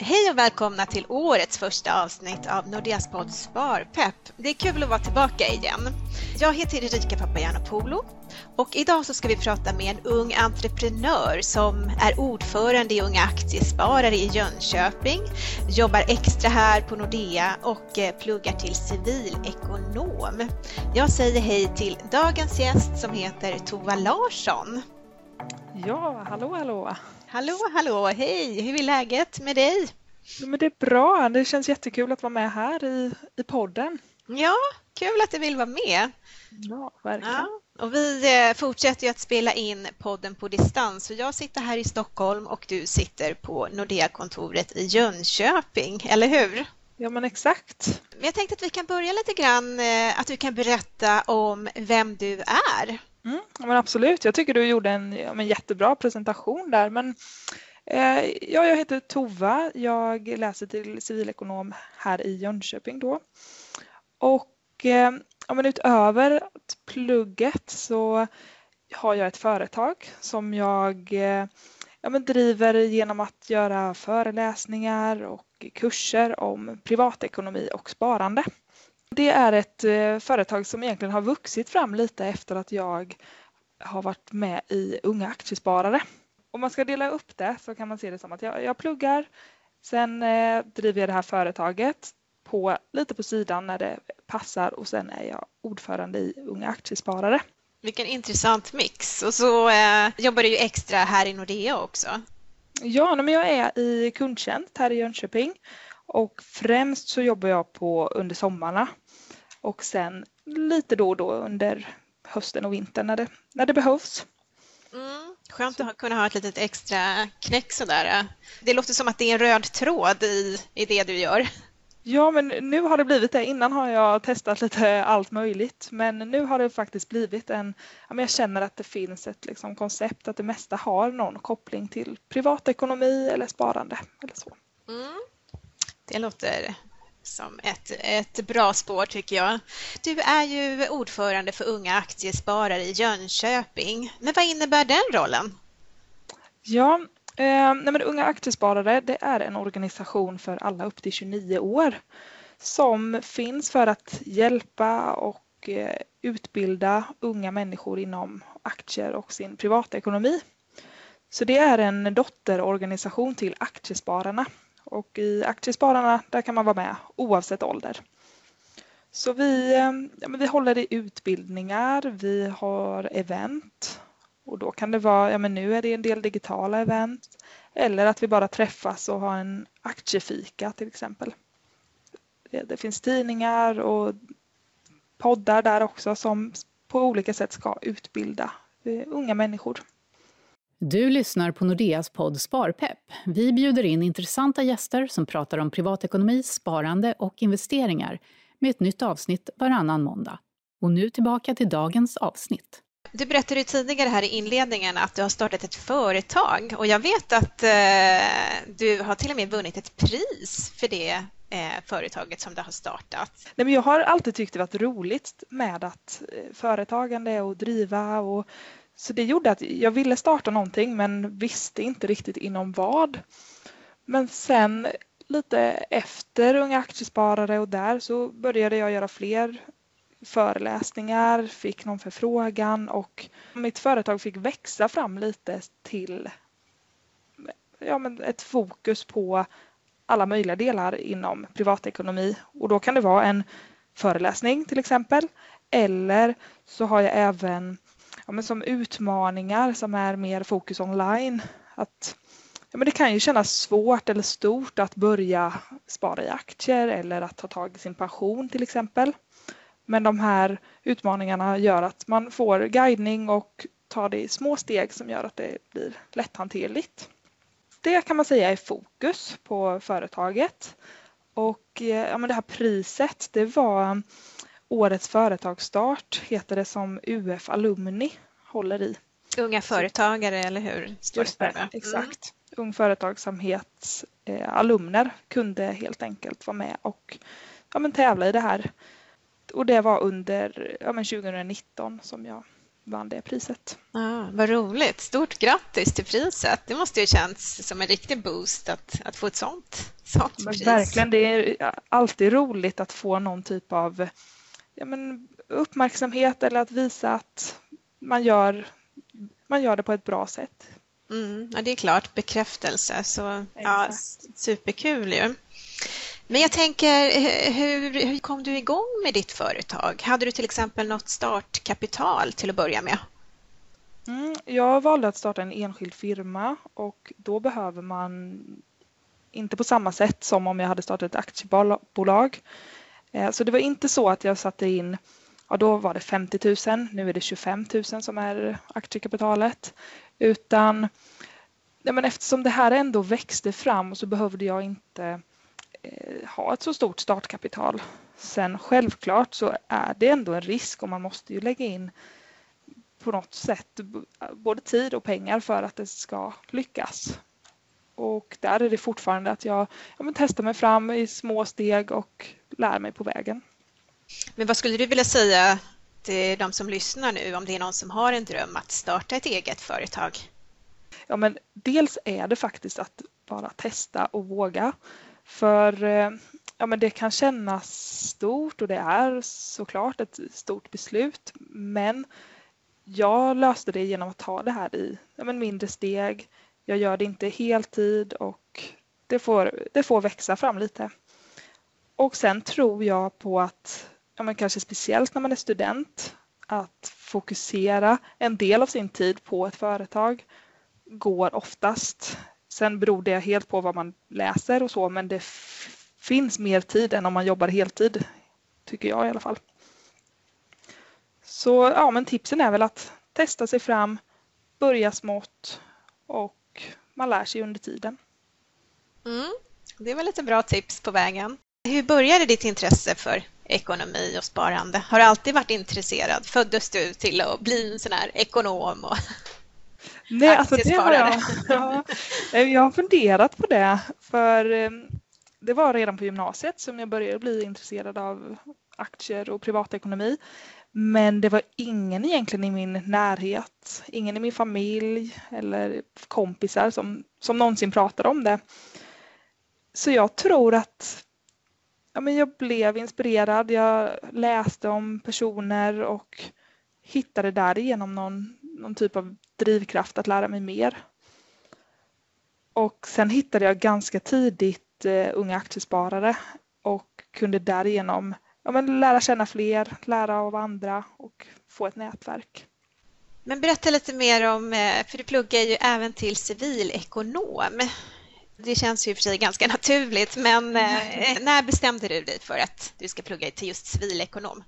Hej och välkomna till årets första avsnitt av Nordeas podd Sparpepp. Det är kul att vara tillbaka igen. Jag heter Erika Papagiannopoulou och idag så ska vi prata med en ung entreprenör som är ordförande i Unga Aktiesparare i Jönköping, jobbar extra här på Nordea och eh, pluggar till civilekonom. Jag säger hej till dagens gäst som heter Tova Larsson. Ja, hallå hallå! Hallå hallå, hej! Hur är läget med dig? Men det är bra, det känns jättekul att vara med här i, i podden. Ja, kul att du vill vara med. Ja, verkligen. Ja, och vi eh, fortsätter att spela in podden på distans. Så jag sitter här i Stockholm och du sitter på Nordea-kontoret i Jönköping, eller hur? Ja, men exakt. Jag tänkte att vi kan börja lite grann, eh, att du kan berätta om vem du är. Mm, men absolut, jag tycker du gjorde en, en jättebra presentation där. Men, eh, ja, jag heter Tova, jag läser till civilekonom här i Jönköping då. Och eh, ja, men utöver plugget så har jag ett företag som jag eh, ja, men driver genom att göra föreläsningar och kurser om privatekonomi och sparande. Det är ett eh, företag som egentligen har vuxit fram lite efter att jag har varit med i Unga Aktiesparare. Om man ska dela upp det så kan man se det som att jag, jag pluggar, sen eh, driver jag det här företaget på, lite på sidan när det passar och sen är jag ordförande i Unga Aktiesparare. Vilken intressant mix och så eh, jobbar du ju extra här i Nordea också. Ja, men jag är i kundtjänst här i Jönköping och främst så jobbar jag på under sommarna och sen lite då och då under hösten och vintern när det, när det behövs. Mm, skönt att kunna ha ett litet extra knäck sådär. Det låter som att det är en röd tråd i, i det du gör. Ja, men nu har det blivit det. Innan har jag testat lite allt möjligt, men nu har det faktiskt blivit en... jag känner att det finns ett liksom, koncept att det mesta har någon koppling till privatekonomi eller sparande eller så. Mm. Det låter som ett, ett bra spår tycker jag. Du är ju ordförande för Unga Aktiesparare i Jönköping. Men vad innebär den rollen? Ja, eh, nej men Unga Aktiesparare det är en organisation för alla upp till 29 år som finns för att hjälpa och eh, utbilda unga människor inom aktier och sin privatekonomi. Så det är en dotterorganisation till Aktiespararna och i Aktiespararna där kan man vara med oavsett ålder. Så vi, eh, ja, men vi håller i utbildningar, vi har event och då kan det vara, ja men nu är det en del digitala event eller att vi bara träffas och har en aktiefika till exempel. Det, det finns tidningar och poddar där också som på olika sätt ska utbilda eh, unga människor. Du lyssnar på Nordeas podd Sparpepp. Vi bjuder in intressanta gäster som pratar om privatekonomi, sparande och investeringar med ett nytt avsnitt varannan måndag. Och nu tillbaka till dagens avsnitt. Du berättade tidigare här i inledningen att du har startat ett företag och jag vet att eh, du har till och med vunnit ett pris för det eh, företaget som du har startat. Nej, men jag har alltid tyckt det varit roligt med att eh, företagande och driva och så det gjorde att jag ville starta någonting men visste inte riktigt inom vad. Men sen lite efter Unga Aktiesparare och där så började jag göra fler föreläsningar, fick någon förfrågan och mitt företag fick växa fram lite till ja, men ett fokus på alla möjliga delar inom privatekonomi och då kan det vara en föreläsning till exempel eller så har jag även ja, men som utmaningar som är mer fokus online. Att, ja, men det kan ju kännas svårt eller stort att börja spara i aktier eller att ta tag i sin pension till exempel. Men de här utmaningarna gör att man får guidning och tar det i små steg som gör att det blir lätthanterligt. Det kan man säga är fokus på företaget. Och eh, ja, men det här priset, det var Årets företagsstart heter det som UF Alumni håller i. Unga företagare, eller hur? Just det, mm. exakt. Ung företagsamhets eh, alumner kunde helt enkelt vara med och ja, men tävla i det här. Och det var under ja, men 2019 som jag vann det priset. Ah, vad roligt! Stort grattis till priset! Det måste ju känns som en riktig boost att, att få ett sånt, sånt men pris. Verkligen, det är alltid roligt att få någon typ av ja, men, uppmärksamhet eller att visa att man gör, man gör det på ett bra sätt. Mm, ja, det är klart, bekräftelse. Så, ja, superkul ju. Men jag tänker, hur, hur kom du igång med ditt företag? Hade du till exempel något startkapital till att börja med? Mm, jag valde att starta en enskild firma och då behöver man inte på samma sätt som om jag hade startat ett aktiebolag. Eh, så det var inte så att jag satte in, ja då var det 50 000, nu är det 25 000 som är aktiekapitalet. Utan ja, men eftersom det här ändå växte fram så behövde jag inte eh, ha ett så stort startkapital. Sen självklart så är det ändå en risk och man måste ju lägga in på något sätt både tid och pengar för att det ska lyckas. Och där är det fortfarande att jag ja, testar mig fram i små steg och lär mig på vägen. Men vad skulle du vilja säga till de som lyssnar nu om det är någon som har en dröm att starta ett eget företag? Ja, men dels är det faktiskt att bara testa och våga. För eh, ja, men det kan kännas stort och det är såklart ett stort beslut. Men jag löste det genom att ta det här i ja, men mindre steg. Jag gör det inte heltid och det får, det får växa fram lite. Och sen tror jag på att, ja, men kanske speciellt när man är student, att fokusera en del av sin tid på ett företag går oftast. Sen beror det helt på vad man läser och så, men det finns mer tid än om man jobbar heltid, tycker jag i alla fall. Så ja, men tipsen är väl att testa sig fram, börja smått och man lär sig under tiden. Mm, det var lite bra tips på vägen. Hur började ditt intresse för ekonomi och sparande? Har du alltid varit intresserad? Föddes du till att bli en sån här ekonom? Och... Nej, alltså det har jag. Ja, jag har funderat på det. För eh, det var redan på gymnasiet som jag började bli intresserad av aktier och privatekonomi. Men det var ingen egentligen i min närhet, ingen i min familj eller kompisar som, som någonsin pratade om det. Så jag tror att ja, men jag blev inspirerad. Jag läste om personer och hittade därigenom någon, någon typ av drivkraft att lära mig mer. Och sen hittade jag ganska tidigt uh, unga aktiesparare och kunde därigenom ja, men lära känna fler, lära av andra och få ett nätverk. Men berätta lite mer om, eh, för du pluggar ju även till civilekonom. Det känns ju för sig ganska naturligt, men eh, när bestämde du dig för att du ska plugga till just civilekonom?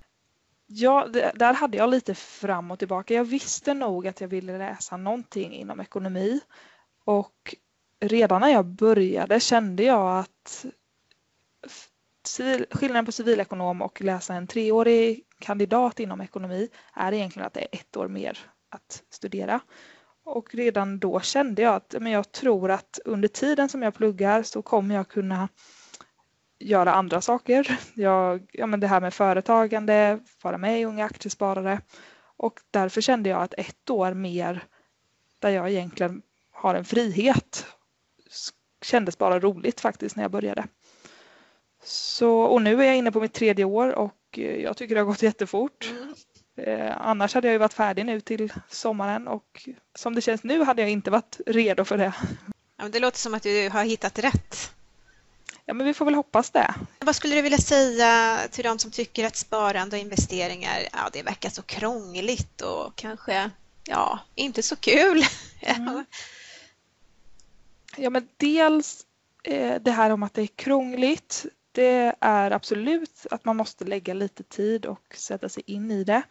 Ja, där hade jag lite fram och tillbaka. Jag visste nog att jag ville läsa någonting inom ekonomi och redan när jag började kände jag att civil, skillnaden på civilekonom och läsa en treårig kandidat inom ekonomi är egentligen att det är ett år mer att studera. Och redan då kände jag att men jag tror att under tiden som jag pluggar så kommer jag kunna göra andra saker. Jag, ja, men det här med företagande, vara med i Unga Aktiesparare och därför kände jag att ett år mer där jag egentligen har en frihet kändes bara roligt faktiskt när jag började. Så, och nu är jag inne på mitt tredje år och eh, jag tycker det har gått jättefort. Mm. Eh, annars hade jag ju varit färdig nu till sommaren och som det känns nu hade jag inte varit redo för det. Ja, det låter som att du har hittat rätt. Ja, men vi får väl hoppas det. Vad skulle du vilja säga till de som tycker att sparande och investeringar, ja, det verkar så krångligt och kanske, ja, inte så kul? Mm. Ja, men dels eh, det här om att det är krångligt det är absolut att man måste lägga lite tid och sätta sig in i det.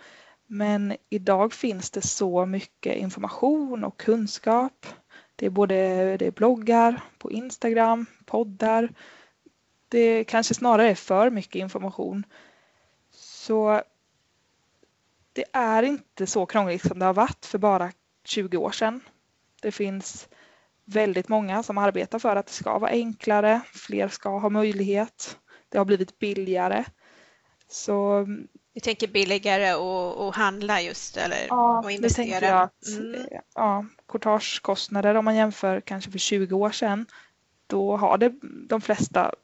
Men idag finns det så mycket information och kunskap. Det är både det är bloggar på Instagram, poddar. Det kanske snarare är för mycket information. Så det är inte så krångligt som det har varit för bara 20 år sedan. Det finns väldigt många som arbetar för att det ska vara enklare, fler ska ha möjlighet. Det har blivit billigare. Så du tänker billigare att handla just eller ja, och investera? Ja, jag att mm. ja, courtagekostnader om man jämför kanske för 20 år sedan då har det de flesta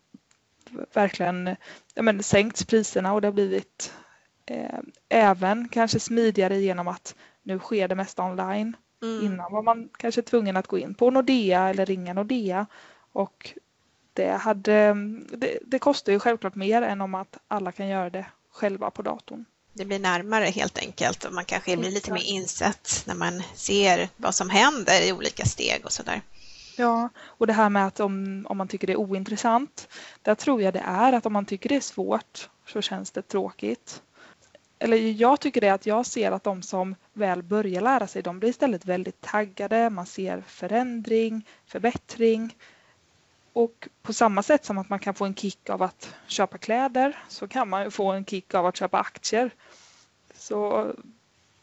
verkligen ja, men, sänkt priserna och det har blivit eh, även kanske smidigare genom att nu sker det mesta online. Mm. Innan var man kanske tvungen att gå in på Nordea eller ringa Nordea och det, hade, det, det kostar ju självklart mer än om att alla kan göra det själva på datorn. Det blir närmare helt enkelt och man kanske blir lite mer insatt när man ser vad som händer i olika steg och sådär. Ja, och det här med att om, om man tycker det är ointressant, där tror jag det är att om man tycker det är svårt så känns det tråkigt. Eller jag tycker det att jag ser att de som väl börjar lära sig, de blir istället väldigt taggade, man ser förändring, förbättring. Och på samma sätt som att man kan få en kick av att köpa kläder så kan man få en kick av att köpa aktier. Så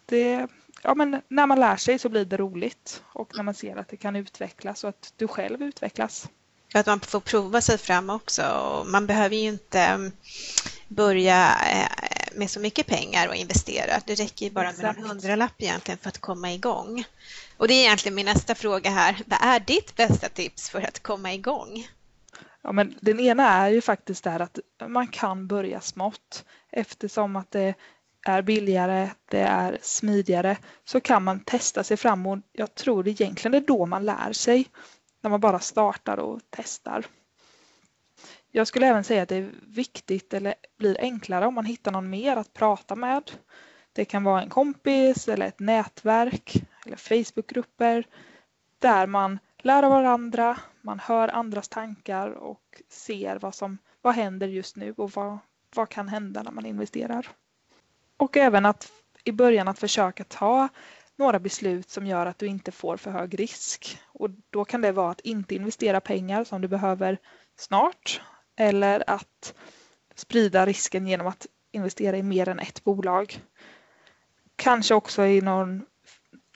det, ja, men när man lär sig så blir det roligt och när man ser att det kan utvecklas och att du själv utvecklas. Att man får prova sig fram också. Man behöver ju inte mm, börja eh, med så mycket pengar och investera. Det räcker ju bara med en hundralapp egentligen för att komma igång. Och det är egentligen min nästa fråga här. Vad är ditt bästa tips för att komma igång? Ja, men den ena är ju faktiskt där att man kan börja smått eftersom att det är billigare, det är smidigare så kan man testa sig fram och jag tror egentligen det är då man lär sig. När man bara startar och testar. Jag skulle även säga att det är viktigt eller blir enklare om man hittar någon mer att prata med. Det kan vara en kompis eller ett nätverk eller Facebookgrupper där man lär av varandra, man hör andras tankar och ser vad som vad händer just nu och vad, vad kan hända när man investerar. Och även att i början att försöka ta några beslut som gör att du inte får för hög risk. Och då kan det vara att inte investera pengar som du behöver snart eller att sprida risken genom att investera i mer än ett bolag. Kanske också i någon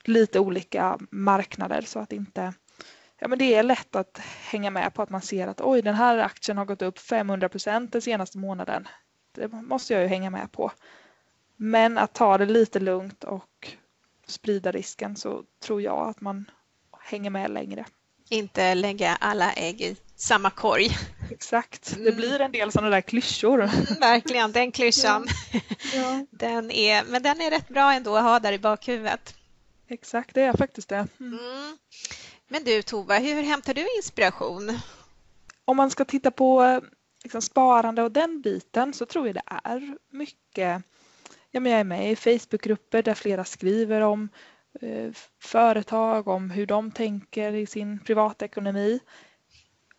lite olika marknader så att inte Ja, men det är lätt att hänga med på att man ser att oj, den här aktien har gått upp 500 procent den senaste månaden. Det måste jag ju hänga med på. Men att ta det lite lugnt och sprida risken så tror jag att man hänger med längre. Inte lägga alla ägg i samma korg. Exakt, det mm. blir en del sådana där klyschor. Verkligen, den klyschan. Ja. Ja. Den är, men den är rätt bra ändå att ha där i bakhuvudet. Exakt, det är faktiskt det. Mm. Mm. Men du Tova, hur hämtar du inspiration? Om man ska titta på liksom, sparande och den biten så tror jag det är mycket ja, men jag är med i Facebookgrupper där flera skriver om eh, företag, om hur de tänker i sin privatekonomi.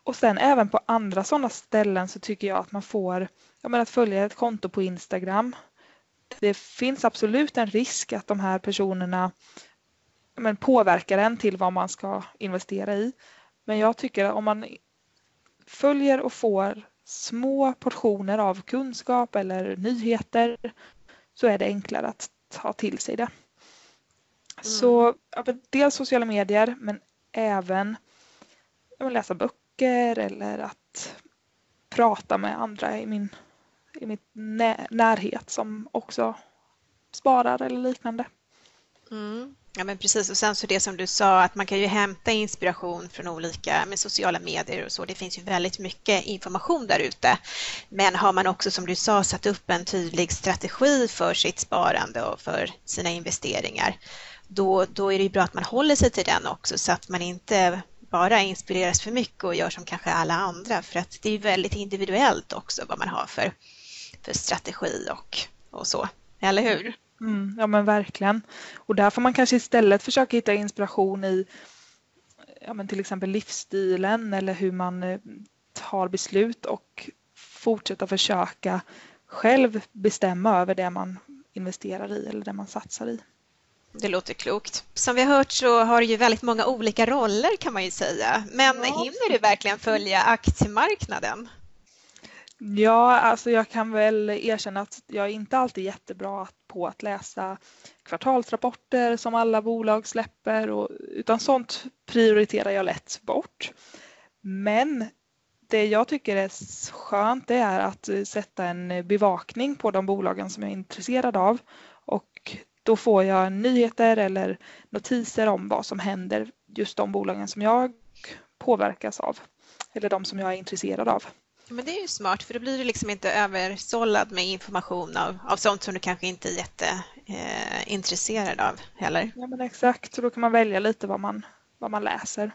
Och sen även på andra sådana ställen så tycker jag att man får, ja men att följa ett konto på Instagram. Det finns absolut en risk att de här personerna men, påverkar en till vad man ska investera i. Men jag tycker att om man följer och får små portioner av kunskap eller nyheter så är det enklare att ta till sig det. Mm. Så dels sociala medier men även läsa böcker eller att prata med andra i min, i min närhet som också sparar eller liknande. Mm. Ja men precis och sen så det som du sa att man kan ju hämta inspiration från olika med sociala medier och så. Det finns ju väldigt mycket information där ute. Men har man också som du sa satt upp en tydlig strategi för sitt sparande och för sina investeringar då, då är det ju bra att man håller sig till den också så att man inte bara inspireras för mycket och gör som kanske alla andra för att det är väldigt individuellt också vad man har för, för strategi och, och så. Eller hur? Mm, ja men verkligen. Och där får man kanske istället försöka hitta inspiration i ja, men till exempel livsstilen eller hur man eh, tar beslut och fortsätta försöka själv bestämma över det man investerar i eller det man satsar i. Det låter klokt. Som vi har hört så har du ju väldigt många olika roller kan man ju säga. Men ja. hinner du verkligen följa aktiemarknaden? Ja, alltså jag kan väl erkänna att jag är inte alltid jättebra på att läsa kvartalsrapporter som alla bolag släpper och, utan sånt prioriterar jag lätt bort. Men det jag tycker är skönt det är att sätta en bevakning på de bolagen som jag är intresserad av och då får jag nyheter eller notiser om vad som händer just de bolagen som jag påverkas av eller de som jag är intresserad av. Men det är ju smart för då blir du liksom inte översållad med information av, av sånt som du kanske inte är jätteintresserad eh, av heller. Ja men exakt, så då kan man välja lite vad man, vad man läser.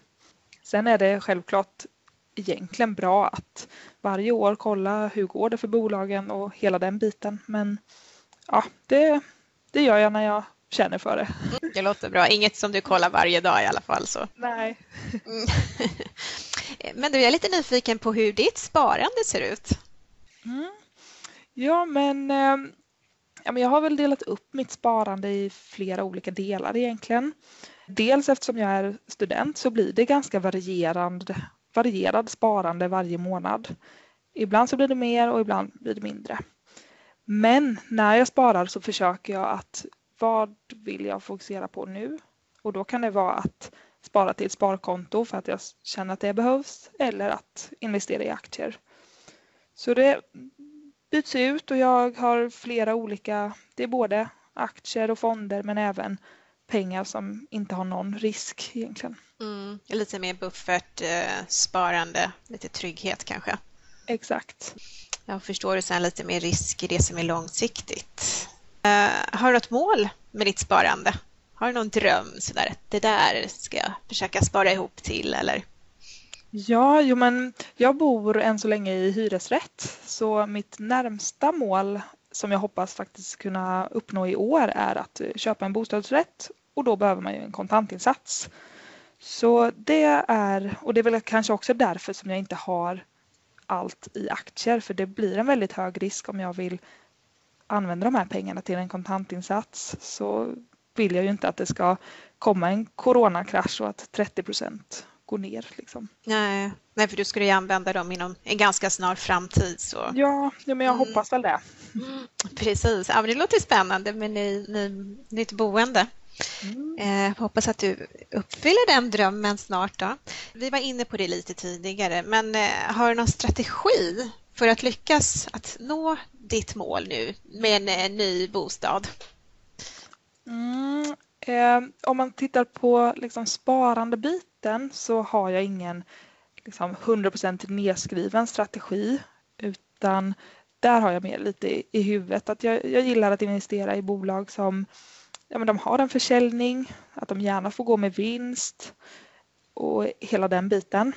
Sen är det självklart egentligen bra att varje år kolla hur går det för bolagen och hela den biten. Men ja, det, det gör jag när jag känner för det. Mm, det låter bra. Inget som du kollar varje dag i alla fall. Så. Nej. Mm. Men du, jag är lite nyfiken på hur ditt sparande ser ut. Mm. Ja, men, eh, ja, men jag har väl delat upp mitt sparande i flera olika delar egentligen. Dels eftersom jag är student så blir det ganska varierande, varierad sparande varje månad. Ibland så blir det mer och ibland blir det mindre. Men när jag sparar så försöker jag att vad vill jag fokusera på nu? Och då kan det vara att spara till ett sparkonto för att jag känner att det behövs eller att investera i aktier. Så det byts ut och jag har flera olika, det är både aktier och fonder men även pengar som inte har någon risk egentligen. Mm, lite mer buffert, eh, sparande, lite trygghet kanske. Exakt. Jag förstår du sen lite mer risk i det som är långsiktigt. Uh, har du något mål med ditt sparande? Har du någon dröm sådär, det där ska jag försöka spara ihop till eller? Ja, jo men jag bor än så länge i hyresrätt så mitt närmsta mål som jag hoppas faktiskt kunna uppnå i år är att köpa en bostadsrätt och då behöver man ju en kontantinsats. Så det är, och det är väl kanske också därför som jag inte har allt i aktier för det blir en väldigt hög risk om jag vill använda de här pengarna till en kontantinsats så vill jag ju inte att det ska komma en coronakrasch och att 30 procent går ner. Liksom. Nej, nej, för du skulle ju använda dem inom en ganska snar framtid. Så. Ja, ja men jag mm. hoppas väl det. Mm, precis, ja, men det låter spännande med ny, ny, nytt boende. Mm. Eh, hoppas att du uppfyller den drömmen snart. Då. Vi var inne på det lite tidigare, men eh, har du någon strategi för att lyckas att nå ditt mål nu med en, eh, ny bostad? Mm, eh, om man tittar på liksom sparandebiten så har jag ingen liksom, 100% nedskriven strategi utan där har jag mer lite i, i huvudet att jag, jag gillar att investera i bolag som ja, men de har en försäljning, att de gärna får gå med vinst och hela den biten.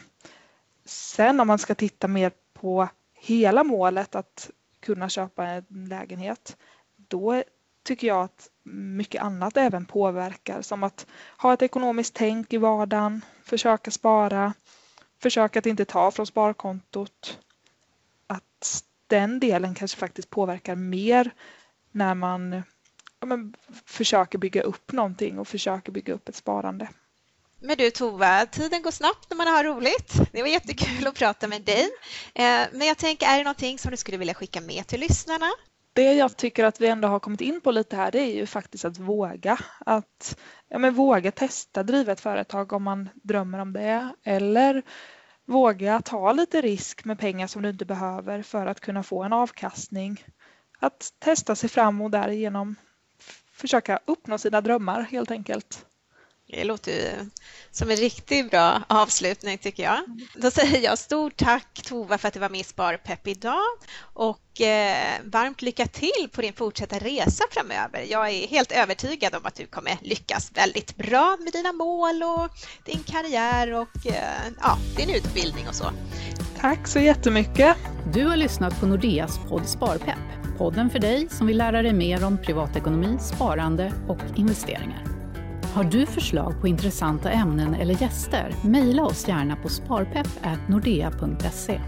Sen om man ska titta mer på hela målet att kunna köpa en lägenhet, då tycker jag att mycket annat även påverkar som att ha ett ekonomiskt tänk i vardagen, försöka spara, försöka att inte ta från sparkontot. Att den delen kanske faktiskt påverkar mer när man ja, men, försöker bygga upp någonting och försöker bygga upp ett sparande. Men du Tova, tiden går snabbt när man har roligt. Det var jättekul att prata med dig. Eh, men jag tänker, är det någonting som du skulle vilja skicka med till lyssnarna? Det jag tycker att vi ändå har kommit in på lite här det är ju faktiskt att våga. Att ja, men våga testa driva ett företag om man drömmer om det eller våga ta lite risk med pengar som du inte behöver för att kunna få en avkastning. Att testa sig fram och därigenom försöka uppnå sina drömmar helt enkelt. Det låter ju som en riktigt bra avslutning tycker jag. Då säger jag stort tack Tova för att du var med i Sparpepp idag och eh, varmt lycka till på din fortsatta resa framöver. Jag är helt övertygad om att du kommer lyckas väldigt bra med dina mål och din karriär och eh, ja, din utbildning och så. Tack så jättemycket. Du har lyssnat på Nordeas podd Sparpepp. Podden för dig som vill lära dig mer om privatekonomi, sparande och investeringar. Har du förslag på intressanta ämnen eller gäster? Mejla oss gärna på sparpepp.nordea.se.